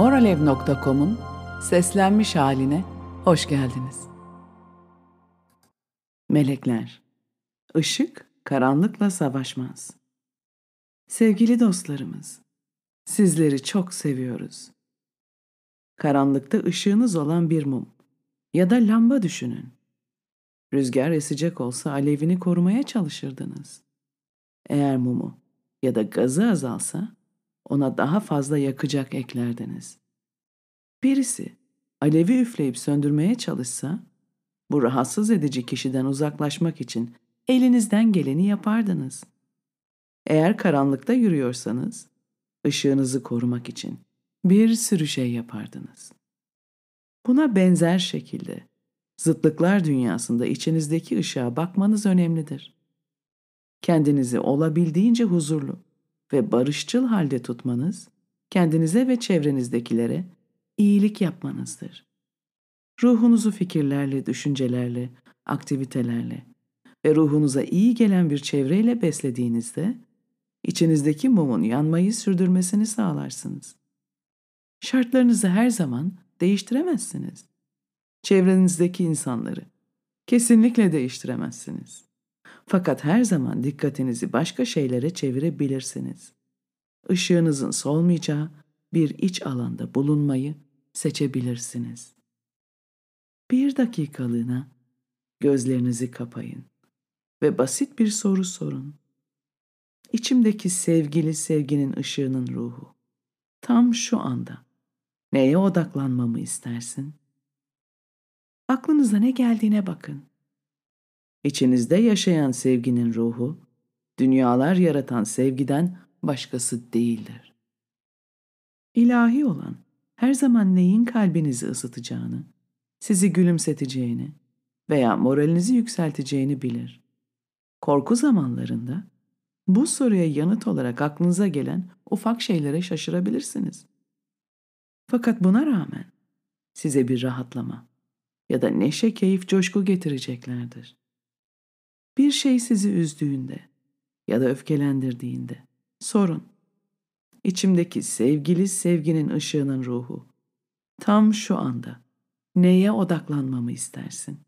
Moralev.com'un seslenmiş haline hoş geldiniz. Melekler, ışık karanlıkla savaşmaz. Sevgili dostlarımız, sizleri çok seviyoruz. Karanlıkta ışığınız olan bir mum ya da lamba düşünün. Rüzgar esecek olsa alevini korumaya çalışırdınız. Eğer mumu ya da gazı azalsa ona daha fazla yakacak eklerdiniz. Birisi alevi üfleyip söndürmeye çalışsa, bu rahatsız edici kişiden uzaklaşmak için elinizden geleni yapardınız. Eğer karanlıkta yürüyorsanız, ışığınızı korumak için bir sürü şey yapardınız. Buna benzer şekilde zıtlıklar dünyasında içinizdeki ışığa bakmanız önemlidir. Kendinizi olabildiğince huzurlu, ve barışçıl halde tutmanız, kendinize ve çevrenizdekilere iyilik yapmanızdır. Ruhunuzu fikirlerle, düşüncelerle, aktivitelerle ve ruhunuza iyi gelen bir çevreyle beslediğinizde, içinizdeki mumun yanmayı sürdürmesini sağlarsınız. Şartlarınızı her zaman değiştiremezsiniz. Çevrenizdeki insanları kesinlikle değiştiremezsiniz. Fakat her zaman dikkatinizi başka şeylere çevirebilirsiniz. Işığınızın solmayacağı bir iç alanda bulunmayı seçebilirsiniz. Bir dakikalığına gözlerinizi kapayın ve basit bir soru sorun. İçimdeki sevgili sevginin ışığının ruhu tam şu anda neye odaklanmamı istersin? Aklınıza ne geldiğine bakın. İçinizde yaşayan sevginin ruhu, dünyalar yaratan sevgiden başkası değildir. İlahi olan her zaman neyin kalbinizi ısıtacağını, sizi gülümseteceğini veya moralinizi yükselteceğini bilir. Korku zamanlarında bu soruya yanıt olarak aklınıza gelen ufak şeylere şaşırabilirsiniz. Fakat buna rağmen size bir rahatlama ya da neşe, keyif, coşku getireceklerdir. Bir şey sizi üzdüğünde ya da öfkelendirdiğinde sorun. İçimdeki sevgili sevginin ışığının ruhu tam şu anda neye odaklanmamı istersin?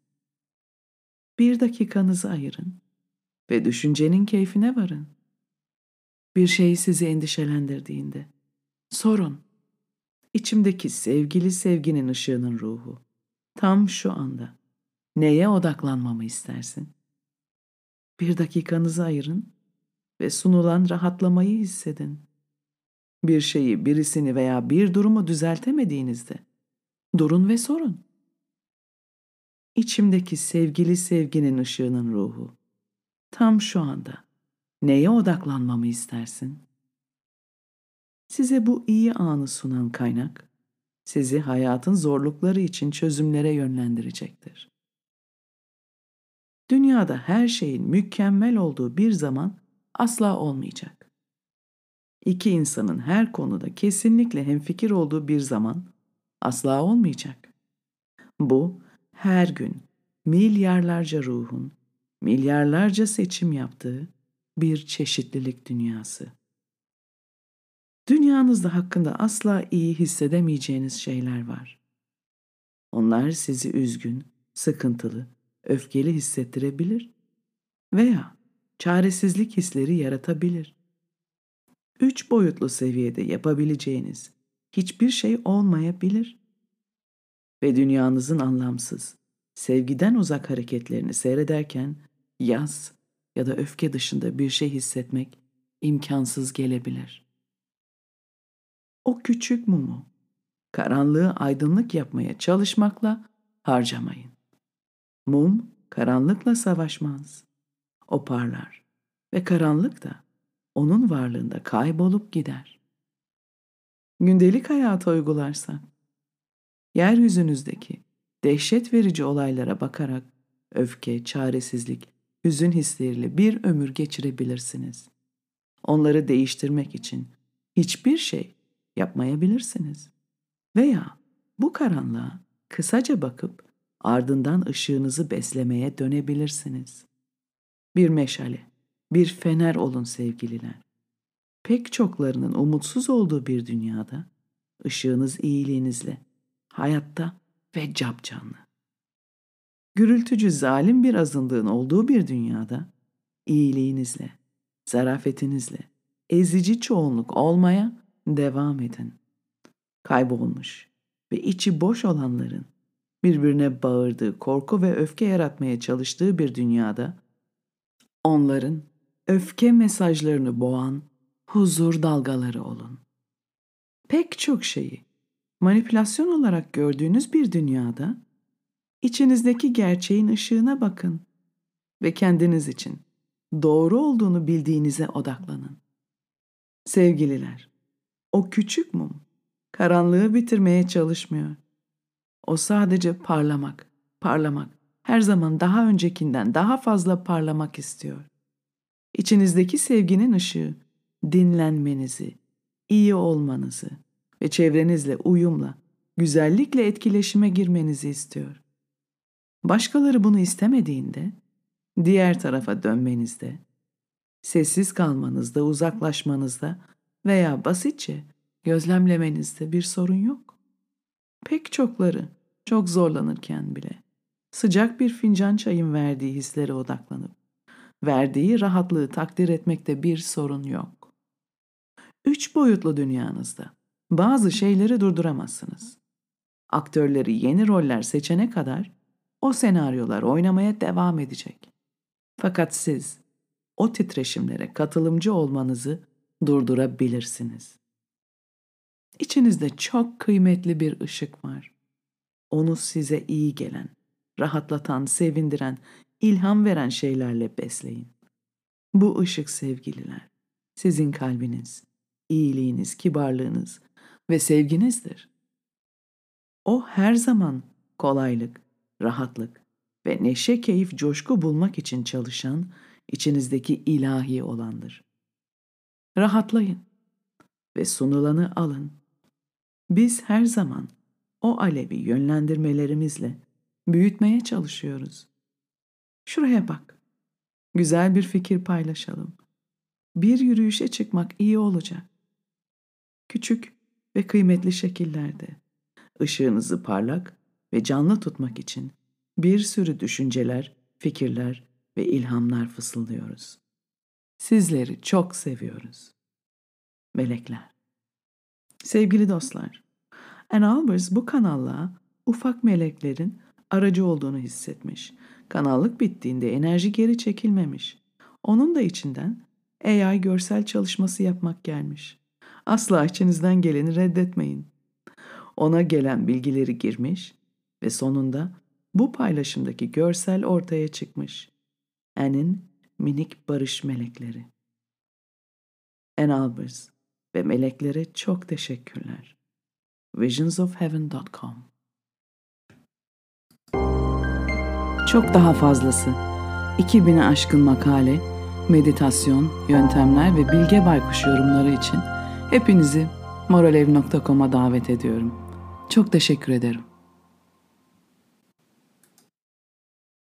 Bir dakikanızı ayırın ve düşüncenin keyfine varın. Bir şey sizi endişelendirdiğinde sorun. İçimdeki sevgili sevginin ışığının ruhu tam şu anda neye odaklanmamı istersin?'' Bir dakikanızı ayırın ve sunulan rahatlamayı hissedin. Bir şeyi, birisini veya bir durumu düzeltemediğinizde durun ve sorun. İçimdeki sevgili sevginin ışığının ruhu tam şu anda neye odaklanmamı istersin? Size bu iyi anı sunan kaynak sizi hayatın zorlukları için çözümlere yönlendirecektir. Dünyada her şeyin mükemmel olduğu bir zaman asla olmayacak. İki insanın her konuda kesinlikle hemfikir olduğu bir zaman asla olmayacak. Bu her gün milyarlarca ruhun milyarlarca seçim yaptığı bir çeşitlilik dünyası. Dünyanızda hakkında asla iyi hissedemeyeceğiniz şeyler var. Onlar sizi üzgün, sıkıntılı öfkeli hissettirebilir veya çaresizlik hisleri yaratabilir. Üç boyutlu seviyede yapabileceğiniz hiçbir şey olmayabilir. Ve dünyanızın anlamsız, sevgiden uzak hareketlerini seyrederken yaz ya da öfke dışında bir şey hissetmek imkansız gelebilir. O küçük mumu karanlığı aydınlık yapmaya çalışmakla harcamayın. Mum karanlıkla savaşmaz. O parlar ve karanlık da onun varlığında kaybolup gider. Gündelik hayata uygularsak, yeryüzünüzdeki dehşet verici olaylara bakarak öfke, çaresizlik, hüzün hisleriyle bir ömür geçirebilirsiniz. Onları değiştirmek için hiçbir şey yapmayabilirsiniz. Veya bu karanlığa kısaca bakıp ardından ışığınızı beslemeye dönebilirsiniz. Bir meşale, bir fener olun sevgililer. Pek çoklarının umutsuz olduğu bir dünyada ışığınız iyiliğinizle, hayatta ve capcanlı. Gürültücü zalim bir azınlığın olduğu bir dünyada, iyiliğinizle, zarafetinizle, ezici çoğunluk olmaya devam edin. Kaybolmuş ve içi boş olanların birbirine bağırdığı, korku ve öfke yaratmaya çalıştığı bir dünyada onların öfke mesajlarını boğan huzur dalgaları olun. Pek çok şeyi manipülasyon olarak gördüğünüz bir dünyada içinizdeki gerçeğin ışığına bakın ve kendiniz için doğru olduğunu bildiğinize odaklanın. Sevgililer, o küçük mum karanlığı bitirmeye çalışmıyor. O sadece parlamak, parlamak, her zaman daha öncekinden daha fazla parlamak istiyor. İçinizdeki sevginin ışığı dinlenmenizi, iyi olmanızı ve çevrenizle uyumla, güzellikle etkileşime girmenizi istiyor. Başkaları bunu istemediğinde diğer tarafa dönmenizde, sessiz kalmanızda, uzaklaşmanızda veya basitçe gözlemlemenizde bir sorun yok. Pek çokları çok zorlanırken bile sıcak bir fincan çayın verdiği hislere odaklanıp verdiği rahatlığı takdir etmekte bir sorun yok. Üç boyutlu dünyanızda bazı şeyleri durduramazsınız. Aktörleri yeni roller seçene kadar o senaryolar oynamaya devam edecek. Fakat siz o titreşimlere katılımcı olmanızı durdurabilirsiniz. İçinizde çok kıymetli bir ışık var. Onu size iyi gelen, rahatlatan, sevindiren, ilham veren şeylerle besleyin. Bu ışık sevgililer, sizin kalbiniz, iyiliğiniz, kibarlığınız ve sevginizdir. O her zaman kolaylık, rahatlık ve neşe, keyif, coşku bulmak için çalışan, içinizdeki ilahi olandır. Rahatlayın ve sunulanı alın. Biz her zaman o alevi yönlendirmelerimizle büyütmeye çalışıyoruz. Şuraya bak. Güzel bir fikir paylaşalım. Bir yürüyüşe çıkmak iyi olacak. Küçük ve kıymetli şekillerde ışığınızı parlak ve canlı tutmak için bir sürü düşünceler, fikirler ve ilhamlar fısıldıyoruz. Sizleri çok seviyoruz. Melekler. Sevgili dostlar, Ann Albers bu kanalla ufak meleklerin aracı olduğunu hissetmiş. Kanallık bittiğinde enerji geri çekilmemiş. Onun da içinden AI görsel çalışması yapmak gelmiş. Asla içinizden geleni reddetmeyin. Ona gelen bilgileri girmiş ve sonunda bu paylaşımdaki görsel ortaya çıkmış. Anne'in minik barış melekleri. Anne Albers ve meleklere çok teşekkürler. visionsofheaven.com Çok daha fazlası. 2000'e aşkın makale, meditasyon, yöntemler ve Bilge Baykuş yorumları için hepinizi moralev.com'a davet ediyorum. Çok teşekkür ederim.